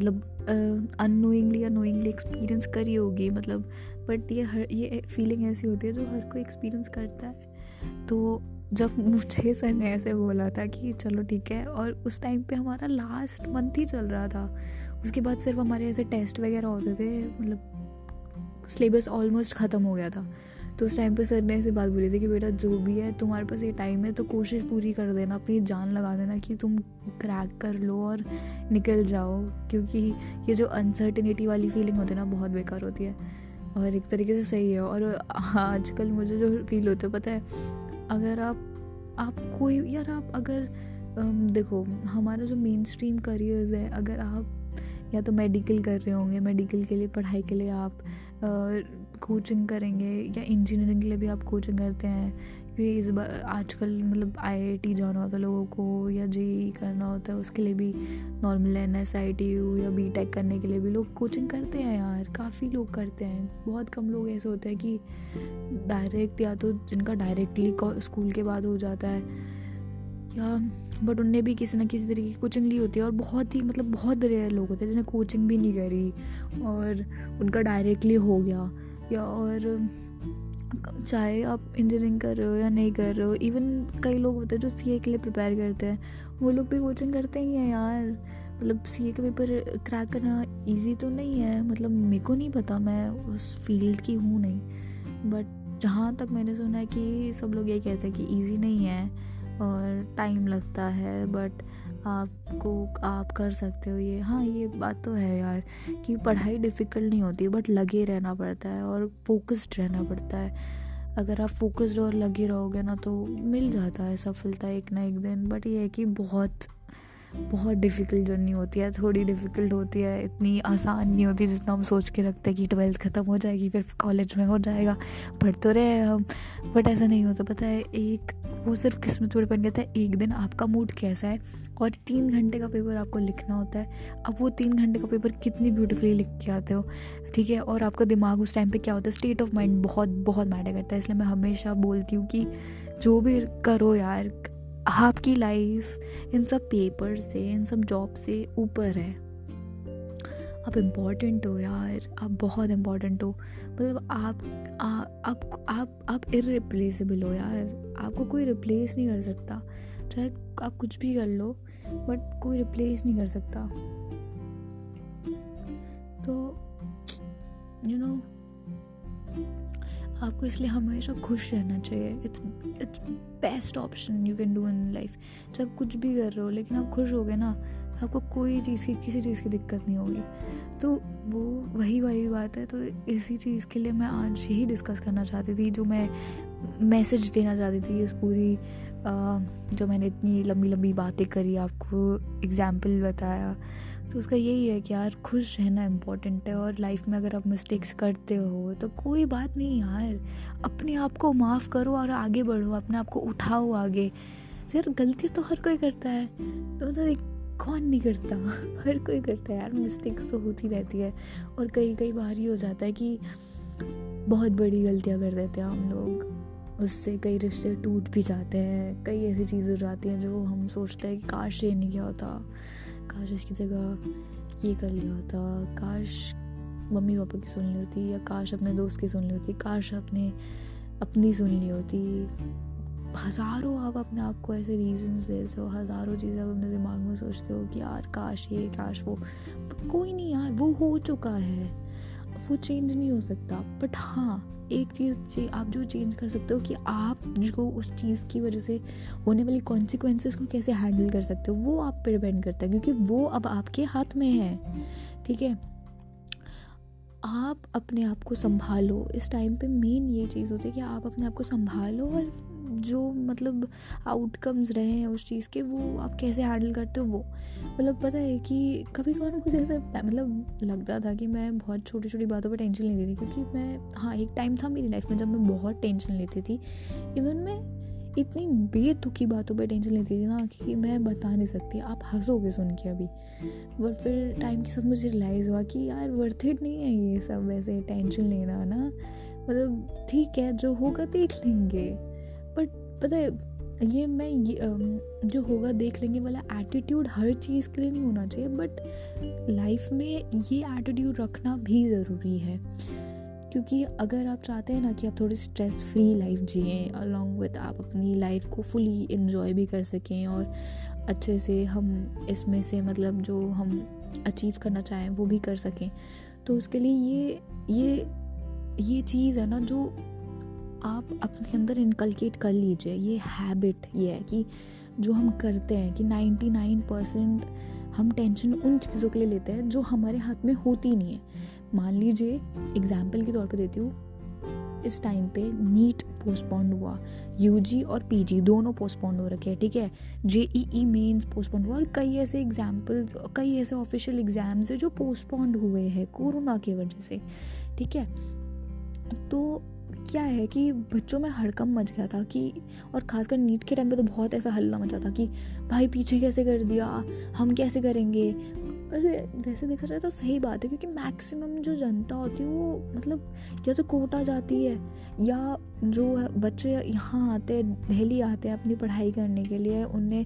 मतलब अनोइंगली या नोइंगली एक्सपीरियंस करी होगी मतलब बट ये हर, ये फीलिंग ऐसी होती है जो हर कोई एक्सपीरियंस करता है। तो जब मुझे सर ने ऐसे बोला था कि चलो ठीक है, और उस टाइम पे हमारा लास्ट मंथ ही चल रहा था। उसके बाद सिर्फ़ हमारे ऐसे टेस्ट वगैरह होते थे मतलब सिलेबस ऑलमोस्ट ख़त्म हो गया था। तो उस टाइम पे सर ने ऐसी बात बोली थी कि बेटा जो भी है, तुम्हारे पास ये टाइम है तो कोशिश पूरी कर देना अपनी जान लगा देना कि तुम क्रैक कर लो और निकल जाओ, क्योंकि ये जो अनसर्टिनिटी वाली फीलिंग होती है ना, बहुत बेकार होती है। और एक तरीके से सही है। और आजकल मुझे जो फील होता है, पता है, अगर आप आप कोई, यार आप अगर देखो, हमारा जो मेन स्ट्रीम करियर्स है, अगर आप या तो मेडिकल कर रहे होंगे मेडिकल के लिए, पढ़ाई के लिए आप कोचिंग करेंगे या इंजीनियरिंग के लिए भी आप कोचिंग करते हैं? क्योंकि इस बार आजकल मतलब आईआईटी जाना होता है लोगों को या जे e करना होता है, उसके लिए भी normal N S I T U या बी टेक करने के लिए भी लोग कोचिंग करते हैं यार, काफ़ी लोग करते हैं। बहुत कम लोग ऐसे होते हैं कि डायरेक्ट या तो जिनका डायरेक्टली स्कूल के बाद हो जाता है या बट उनने भी किसी ना किसी तरीके की कोचिंग ली होती है और बहुत ही मतलब बहुत रेयर लोग होते हैं जिन्हें कोचिंग भी नहीं करी और उनका डायरेक्टली हो गया। या और, चाहे आप इंजीनियरिंग कर रहे हो या नहीं कर रहे हो इवन कई लोग होते हैं जो सीए के लिए प्रिपेयर करते हैं। वो लोग भी कोचिंग करते ही हैं यार। मतलब सीए का पेपर क्रैक करना इजी तो नहीं है। मतलब मेरे को नहीं पता, मैं उस फ़ील्ड की हूँ नहीं। बट जहाँ तक मैंने सुना है कि सब लोग ये कहते हैं कि ईजी नहीं है और टाइम लगता है। बट आपको आप कर सकते हो ये। हाँ ये बात तो है यार कि पढ़ाई डिफ़िकल्ट नहीं होती बट लगे रहना पड़ता है और फोकस्ड रहना पड़ता है। अगर आप फोकस्ड और लगे रहोगे ना तो मिल जाता है सफलता एक ना एक दिन बट ये है कि बहुत बहुत डिफ़िकल्ट जर्नी होती है, थोड़ी डिफ़िकल्ट होती है, इतनी आसान नहीं होती जितना हम सोच के रखते हैं कि ट्वेल्थ ख़त्म हो जाएगी, फिर कॉलेज में हो जाएगा। पढ़ तो रहे हैं हम बट ऐसा नहीं होता। पता है, एक, वो सिर्फ़ किस्मत पर डिपेंड करता है, एक दिन आपका मूड कैसा है और तीन घंटे का पेपर आपको लिखना होता है। अब वो तीन घंटे का पेपर कितनी ब्यूटीफुली लिख के आते हो, ठीक है? और आपका दिमाग उस टाइम पे क्या होता है? स्टेट ऑफ़ माइंड बहुत बहुत मैटर करता है। इसलिए मैं हमेशा बोलती हूँ कि जो भी करो यार आपकी लाइफ इन सब पेपर से इन सब जॉब से ऊपर है। आप इंपॉर्टेंट हो यार आप बहुत इंपॉर्टेंट हो। मतलब आप आप आप आप इरिप्लेसेबल हो यार। आपको कोई रिप्लेस नहीं कर सकता। चाहे आप कुछ भी कर लो बट कोई रिप्लेस नहीं कर सकता। तो यू you नो know, आपको इसलिए हमेशा खुश रहना चाहिए। It's it's best option you can do in life जब कुछ भी कर रहे हो, लेकिन आप खुश हो गए ना, आपको कोई चीज़ की, किसी चीज़ की दिक्कत नहीं होगी। तो वो वही वाली बात है तो इसी चीज़ के लिए मैं आज यही डिस्कस करना चाहती थी, जो मैं मैसेज देना चाहती थी इस पूरी जो मैंने इतनी लंबी लंबी बातें करी, आपको एग्ज़ाम्पल बताया। तो उसका यही है कि यार, खुश रहना इम्पोर्टेंट है और लाइफ में अगर आप मिस्टेक्स करते हो तो कोई बात नहीं यार। अपने आप को माफ़ करो और आगे बढ़ो, अपने आप को उठाओ आगे। यार, गलती तो हर कोई करता है। तो मतलब कौन नहीं करता? हर कोई करता है यार मिस्टेक्स तो होती रहती है। और कई कई बार ही हो जाता है कि बहुत बड़ी गलतियाँ कर देते हैं हम लोग। उससे कई रिश्ते टूट भी जाते हैं, कई ऐसी चीज़ें हो जाती हैं जो हम सोचते हैं कि काश ये नहीं किया होता। काश इसकी जगह ये कर लिया होता काश मम्मी पापा की सुन ली होती या काश अपने दोस्त की सुन ली होती काश अपने, अपनी सुन ली होती। हज़ारों आप अपने आप को ऐसे रीजंस देते हो, हज़ारों चीज़ें आप अपने दिमाग में सोचते हो कि यार काश ये, काश वो। कोई नहीं यार, वो हो चुका है। वो चेंज नहीं हो सकता बट हाँ एक चीज़ आप जो चेंज कर सकते हो कि आप जो उस चीज़ की वजह से होने वाली कॉन्सिक्वेंसेस को कैसे हैंडल कर सकते हो, वो आप पर डिपेंड करता है, क्योंकि वो अब आपके हाथ में है। ठीक है? आप अपने आप को संभालो। इस टाइम पे मेन ये चीज़ होती है कि आप अपने आप को संभालो और जो मतलब आउटकम्स रहे हैं उस चीज़ के, वो आप कैसे हैंडल करते हो वो? मतलब पता है कि कभी कभार मुझे ऐसे मतलब लगता था कि मैं बहुत छोटी छोटी बातों पर टेंशन लेती थी, क्योंकि मैं हाँ एक टाइम था मेरी लाइफ में जब मैं बहुत टेंशन लेती थी। इवन मैं इतनी बेतुकी बातों पर टेंशन लेती थी ना कि मैं बता नहीं सकती। आप हंसोगे सुन के अभी। बट फिर टाइम के साथ मुझे रियलाइज़ हुआ कि यार वर्थ इट नहीं है ये सब वैसे टेंशन लेना ना। मतलब ठीक है, जो होगा देख लेंगे। बट पता है, ये मैं ये जो होगा देख लेंगे वाला एटीट्यूड हर चीज़ के लिए नहीं होना चाहिए बट लाइफ में ये एटीट्यूड रखना भी ज़रूरी है। क्योंकि अगर आप चाहते हैं ना कि आप थोड़ी स्ट्रेस फ्री लाइफ जिए अलॉन्ग विद आप अपनी लाइफ को फुली इन्जॉय भी कर सकें और अच्छे से हम इसमें से मतलब जो हम अचीव करना चाहें, वो भी कर सकें। तो उसके लिए ये ये ये चीज़ है ना जो आप अपने अंदर इनकलकेट कर लीजिए, ये हैबिट ये है कि जो हम करते हैं, कि 99 परसेंट हम टेंशन उन चीज़ों के लिए लेते हैं जो हमारे हाथ में होती नहीं है। मान लीजिए एग्ज़ाम्पल के तौर पर देती हूँ। इस टाइम पे नीट पोस्टपोन्ड हुआ यूजी और पीजी दोनों पोस्टपोन्ड हो रखे हैं, ठीक है? जेईई मेंस पोस्टपोन्ड हुआ और कई ऐसे एग्जाम्पल्स कई ऐसे ऑफिशियल एग्ज़ाम्स है जो पोस्टपोन्ड हुए हैं कोरोना की वजह से, ठीक है? तो क्या है कि बच्चों में हड़कम मच गया था कि, और खासकर नीट के टाइम पे तो बहुत ऐसा हल्ला मचा था कि, भाई, पीछे कैसे कर दिया? हम कैसे करेंगे? अरे, वैसे देखा जाए तो सही बात है, क्योंकि मैक्सिमम जो जनता होती है वो मतलब या तो कोटा जाती है, या जो बच्चे यहाँ आते हैं, दिल्ली आते हैं अपनी पढ़ाई करने के लिए उनने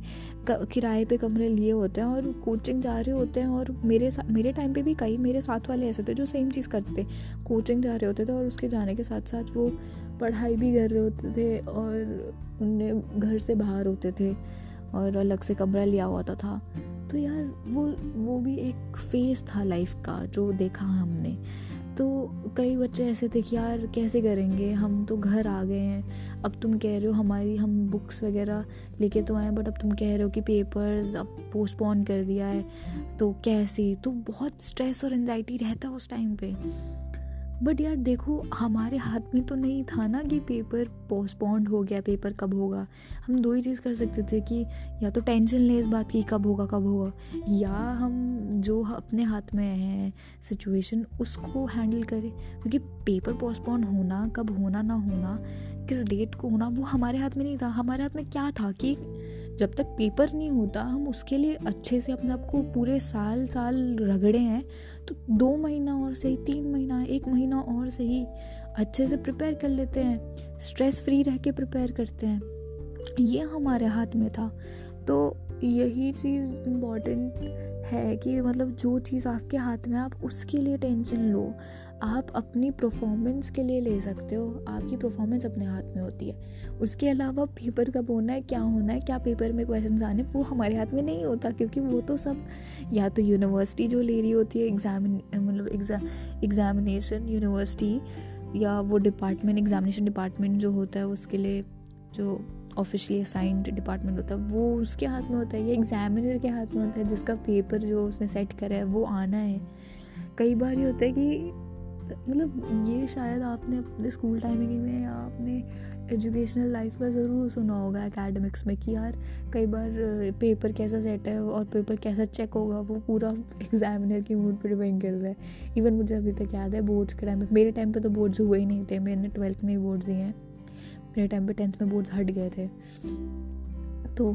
किराए पे कमरे लिए होते हैं और कोचिंग जा रहे होते हैं और मेरे मेरे टाइम पे भी कई, मेरे साथ वाले ऐसे थे जो सेम चीज़ करते थे कोचिंग जा रहे होते थे और उसके जाने के साथ साथ वो पढ़ाई भी कर रहे होते थे और उनने घर से बाहर होते थे और अलग से कमरा लिया हुआ था। तो यार वो वो भी एक फ़ेज़ था लाइफ का जो देखा हमने। तो कई बच्चे ऐसे थे कि यार कैसे करेंगे? हम तो घर आ गए हैं। अब तुम कह रहे हो हमारी, हम बुक्स वगैरह लेके तो आए बट अब तुम कह रहे हो कि पेपर्स अब पोस्टपोन कर दिया है तो कैसे? तो बहुत स्ट्रेस और एनजाइटी रहता है उस टाइम पे। बट यार देखो, हमारे हाथ में तो नहीं था ना कि पेपर पोस्टपोन्ड हो गया पेपर कब होगा। हम दो ही चीज़ कर सकते थे कि या तो टेंशन लें इस बात की कब होगा कब होगा। या हम जो अपने हाथ में है सिचुएशन उसको हैंडल करें। क्योंकि पेपर पोस्टपोन होना, कब होना, ना होना, किस डेट को होना, वो हमारे हाथ में नहीं था। हमारे हाथ में क्या था कि जब तक पेपर नहीं होता, हम उसके लिए अच्छे से अपने आप को पूरे साल साल रगड़े हैं तो दो महीना और सही, तीन महीना, एक महीना और सही, अच्छे से प्रिपेयर कर लेते हैं स्ट्रेस फ्री रह के प्रिपेयर करते हैं। ये हमारे हाथ में था। तो यही चीज़ इंपॉर्टेंट है कि मतलब जो चीज़ आपके हाथ में आप उसके लिए टेंशन लो। आप अपनी परफॉर्मेंस के लिए ले सकते हो। आपकी परफॉर्मेंस अपने हाथ में होती है। उसके अलावा पेपर कब होना है, क्या होना है, क्या पेपर में क्वेश्चन आने वो हमारे हाथ में नहीं होता क्योंकि वो तो सब या तो यूनिवर्सिटी जो ले रही होती है एग्ज़ाम मतलब एग्ज़ाम एग्जामिनेशन यूनिवर्सिटी या वो डिपार्टमेंट एग्जामिनेशन डिपार्टमेंट जो होता है, उसके लिए जो ऑफिशियली असाइंड डिपार्टमेंट होता है, वो उसके हाथ में होता है या एग्जामिनर के हाथ में होता है, जिसका पेपर जो उसने सेट करा है, वो आना है। कई बार ये होता है कि मतलब ये शायद आपने अपने स्कूल टाइमिंग में या आपने एजुकेशनल लाइफ में ज़रूर सुना होगा एकेडमिक्स में कि यार कई बार पेपर कैसा सेट है और पेपर कैसा चेक होगा, वो पूरा एग्जामिनर की मूड पर डिपेंड करता है। इवन मुझे अभी तक याद है बोर्ड्स के टाइम पे मेरे टाइम पे तो बोर्ड्स हुए ही नहीं थे, मैंने ट्वेल्थ में ही बोर्ड्स दिए हैं। मेरे टाइम पे टेंथ में बोर्ड्स हट गए थे। तो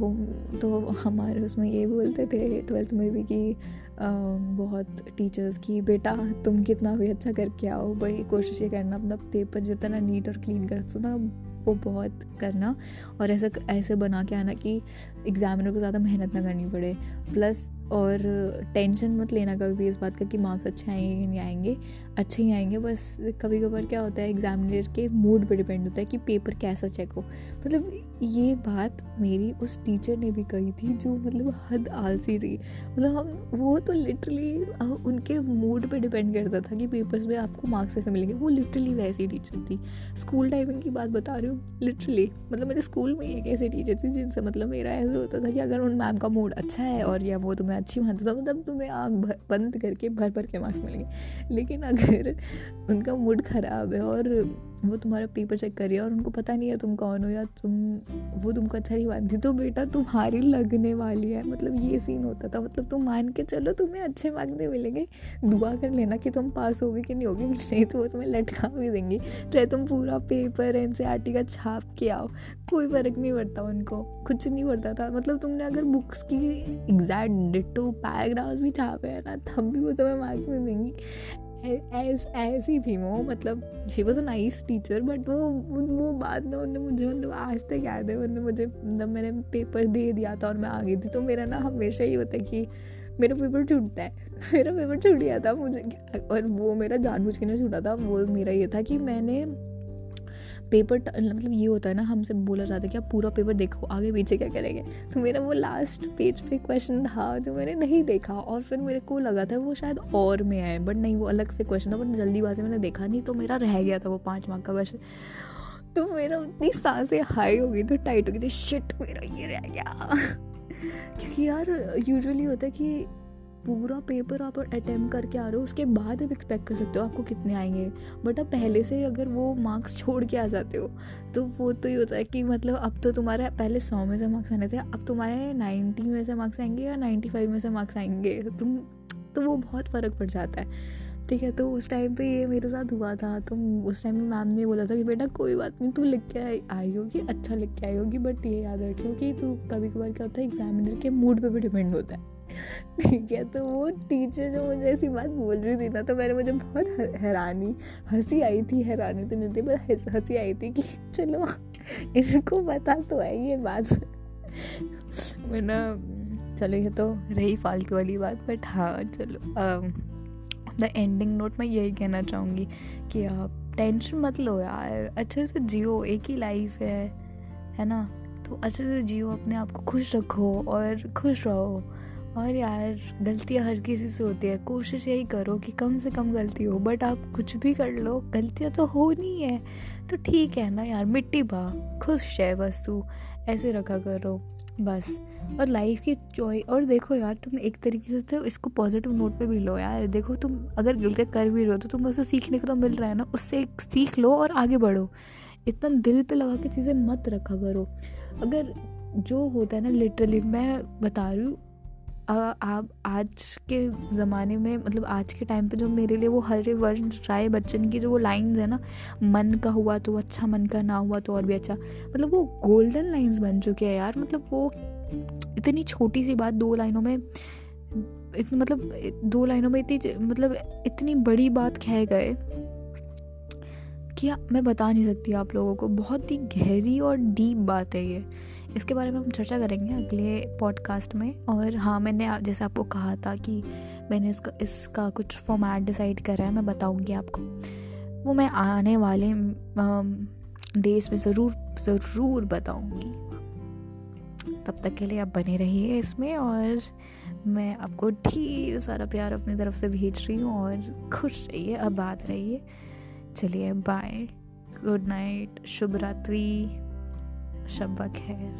तो हमारे उसमें ये बोलते थे ट्वेल्थ में भी कि बहुत टीचर्स की, बेटा, तुम कितना भी अच्छा करके आओ भाई कोशिश ये करना, अपना पेपर जितना नीट और क्लीन कर सकता वो बहुत करना। और ऐसा ऐसे बना के आना कि एग्जामिनर को ज़्यादा मेहनत ना करनी पड़े। प्लस और टेंशन मत लेना कभी भी इस बात का कि मार्क्स अच्छे आएँगे कि नहीं आएँगे। अच्छे ही आएँगे, बस कभी कभार क्या होता है एग्जामिनर के मूड पर डिपेंड होता है कि पेपर कैसा चेक हो। मतलब ये बात मेरी उस टीचर ने भी कही थी जो मतलब हद आलसी थी। मतलब हम, वो तो लिटरली उनके मूड पर डिपेंड करता था कि पेपर्स में आपको मार्क्स ऐसे मिलेंगे। वो लिटरली वैसी टीचर थी। स्कूल टाइमिंग की बात बता रही हूँ लिटरली मतलब मेरे स्कूल में एक ऐसी टीचर थी जिनसे मतलब मेरा ऐसा होता था कि अगर उन मैम का मूड अच्छा है और या वो तुम्हें अच्छी मानते तो मतलब तुम्हें आँख बंद करके भर भर के मार्क्स मिलेंगे। लेकिन अगर उनका मूड ख़राब है और वो तुम्हारा पेपर चेक कर रही है और उनको पता नहीं है तुम कौन हो या तुम, वो तुमको अच्छा नहीं मानती। तो बेटा, तुम्हारी लगने वाली है। मतलब ये सीन होता था। मतलब तुम मान के चलो, तुम्हें अच्छे मार्क्स नहीं मिलेंगे। दुआ कर लेना कि तुम पास होगे कि नहीं होगे, नहीं तो वो तुम्हें लटका भी देंगी। चाहे तुम पूरा पेपर एन का छाप के आओ। कोई फ़र्क नहीं पड़ता उनको। कुछ नहीं पड़ता था। मतलब तुमने अगर बुक्स की एग्जैक्ट डिटो पैराग्राफ्स भी छापे हैं ना, तब भी वो तुम्हें मार्क्स नहीं देंगी। ऐस, ऐसी थी वो मतलब she was a nice teacher but वो वो बाद ना उन्होंने मुझे मतलब आज तक याद है उन्होंने मुझे मतलब मैंने पेपर दे दिया था और मैं आ गई थी तो मेरा ना हमेशा ही होता है कि मेरा पेपर छूटता है। मेरा पेपर छूट गया था मुझे, और वो मेरा जानबूझ के नहीं छूटा था, वो मेरा ये था कि मैंने पेपर मतलब ये होता है ना, हमसे बोला जाता है कि आप पूरा पेपर देखो, आगे पीछे क्या करेंगे? तो मेरा वो लास्ट पेज पे क्वेश्चन था, जो मैंने नहीं देखा, और फिर मेरे को लगा था वो शायद और में है बट नहीं, वो अलग से क्वेश्चन था बट जल्दीबाजी मैंने देखा नहीं तो मेरा रह गया था वो पाँच मार्क का क्वेश्चन तो मेरा उतनी साँसें हाई हो गई थी टाइट हो गई थी शिट मेरा ये रह गया। क्योंकि यार यूजुअली होता है कि पूरा पेपर आप अटैम्प्ट करके आ रहे हो, उसके बाद आप एक्सपेक्ट कर सकते हो आपको कितने आएँगे। बट अब पहले से अगर वो मार्क्स छोड़ के आ जाते हो तो वो तो ये होता है कि मतलब अब तो तुम्हारे, पहले सौ में से मार्क्स आने थे, अब तुम्हारे नाइन्टी में से मार्क्स आएँगे या नाइन्टी फाइव में से मार्क्स आएँगे। तुम तो वो बहुत फ़र्क पड़ जाता है। ठीक है तो उस टाइम पे ये मेरे साथ हुआ था तो उस टाइम मैम ने बोला था कि बेटा कोई बात नहीं, तू लिख के आई होगी अच्छा लिख के आई होगी बट ये याद रखियो कि तू कभी कभार क्या होता है एग्जामिनर के मूड पे भी डिपेंड होता है। ठीक है तो वो टीचर जो मुझे ऐसी बात बोल रही थी ना तो मैंने मुझे बहुत हैरानी, हँसी आई थी, हैरानी तो नहीं थी बस हँसी आई थी कि चलो, इनको पता तो है ये बात। मैंने चलो ये तो रही फालतू वाली बात बट हाँ चलो द एंडिंग नोट मैं यही कहना चाहूँगी कि आप टेंशन मत लो यार, अच्छे से जियो, एक ही लाइफ है है ना? तो अच्छे से जियो, अपने आप को खुश रखो और खुश रहो। और यार, गलतियाँ हर किसी से होती है। कोशिश यही करो कि कम से कम गलती हो बट आप कुछ भी कर लो, गलतियाँ तो हो नहीं है। तो ठीक है ना यार, मिट्टी बा, खुश है बस तू, ऐसे रखा करो, बस। और लाइफ की चॉइस और देखो यार, तुम एक तरीके से तो इसको पॉजिटिव नोट पे भी लो यार। देखो तुम अगर गलतियाँ कर भी रहे हो तो तुम उससे सीखने को तो मिल रहा है ना, उससे सीख लो और आगे बढ़ो। इतना दिल पे लगा के चीज़ें मत रखा करो। अगर जो होता है ना लिटरली मैं बता रही हूँ आप आज के ज़माने में मतलब आज के टाइम पे जो मेरे लिए वो हरे वर्ष राय बच्चन की जो वो लाइंस है ना, मन का हुआ तो अच्छा मन का ना हुआ तो और भी अच्छा मतलब वो गोल्डन लाइंस बन चुके हैं यार मतलब वो इतनी छोटी सी बात दो लाइनों में, इतनी मतलब दो लाइनों में इतनी मतलब इतनी बड़ी बात कह गए कि मैं बता नहीं सकती आप लोगों को, बहुत ही गहरी और डीप बात है ये। इसके बारे में हम चर्चा करेंगे अगले पॉडकास्ट में। और हाँ मैंने जैसे आपको कहा था कि मैंने इसका इसका कुछ फॉर्मेट डिसाइड करा है, मैं बताऊँगी आपको। वो मैं आने वाले डेज़ में ज़रूर ज़रूर बताऊँगी। तब तक के लिए आप बने रहिए इसमें और मैं आपको ढेर सारा प्यार अपनी तरफ़ से भेज रही हूँ और खुश रहिए, आबाद रहिए। चलिए बाय गुड नाइट शुभ रात्रि। शब्बा खैर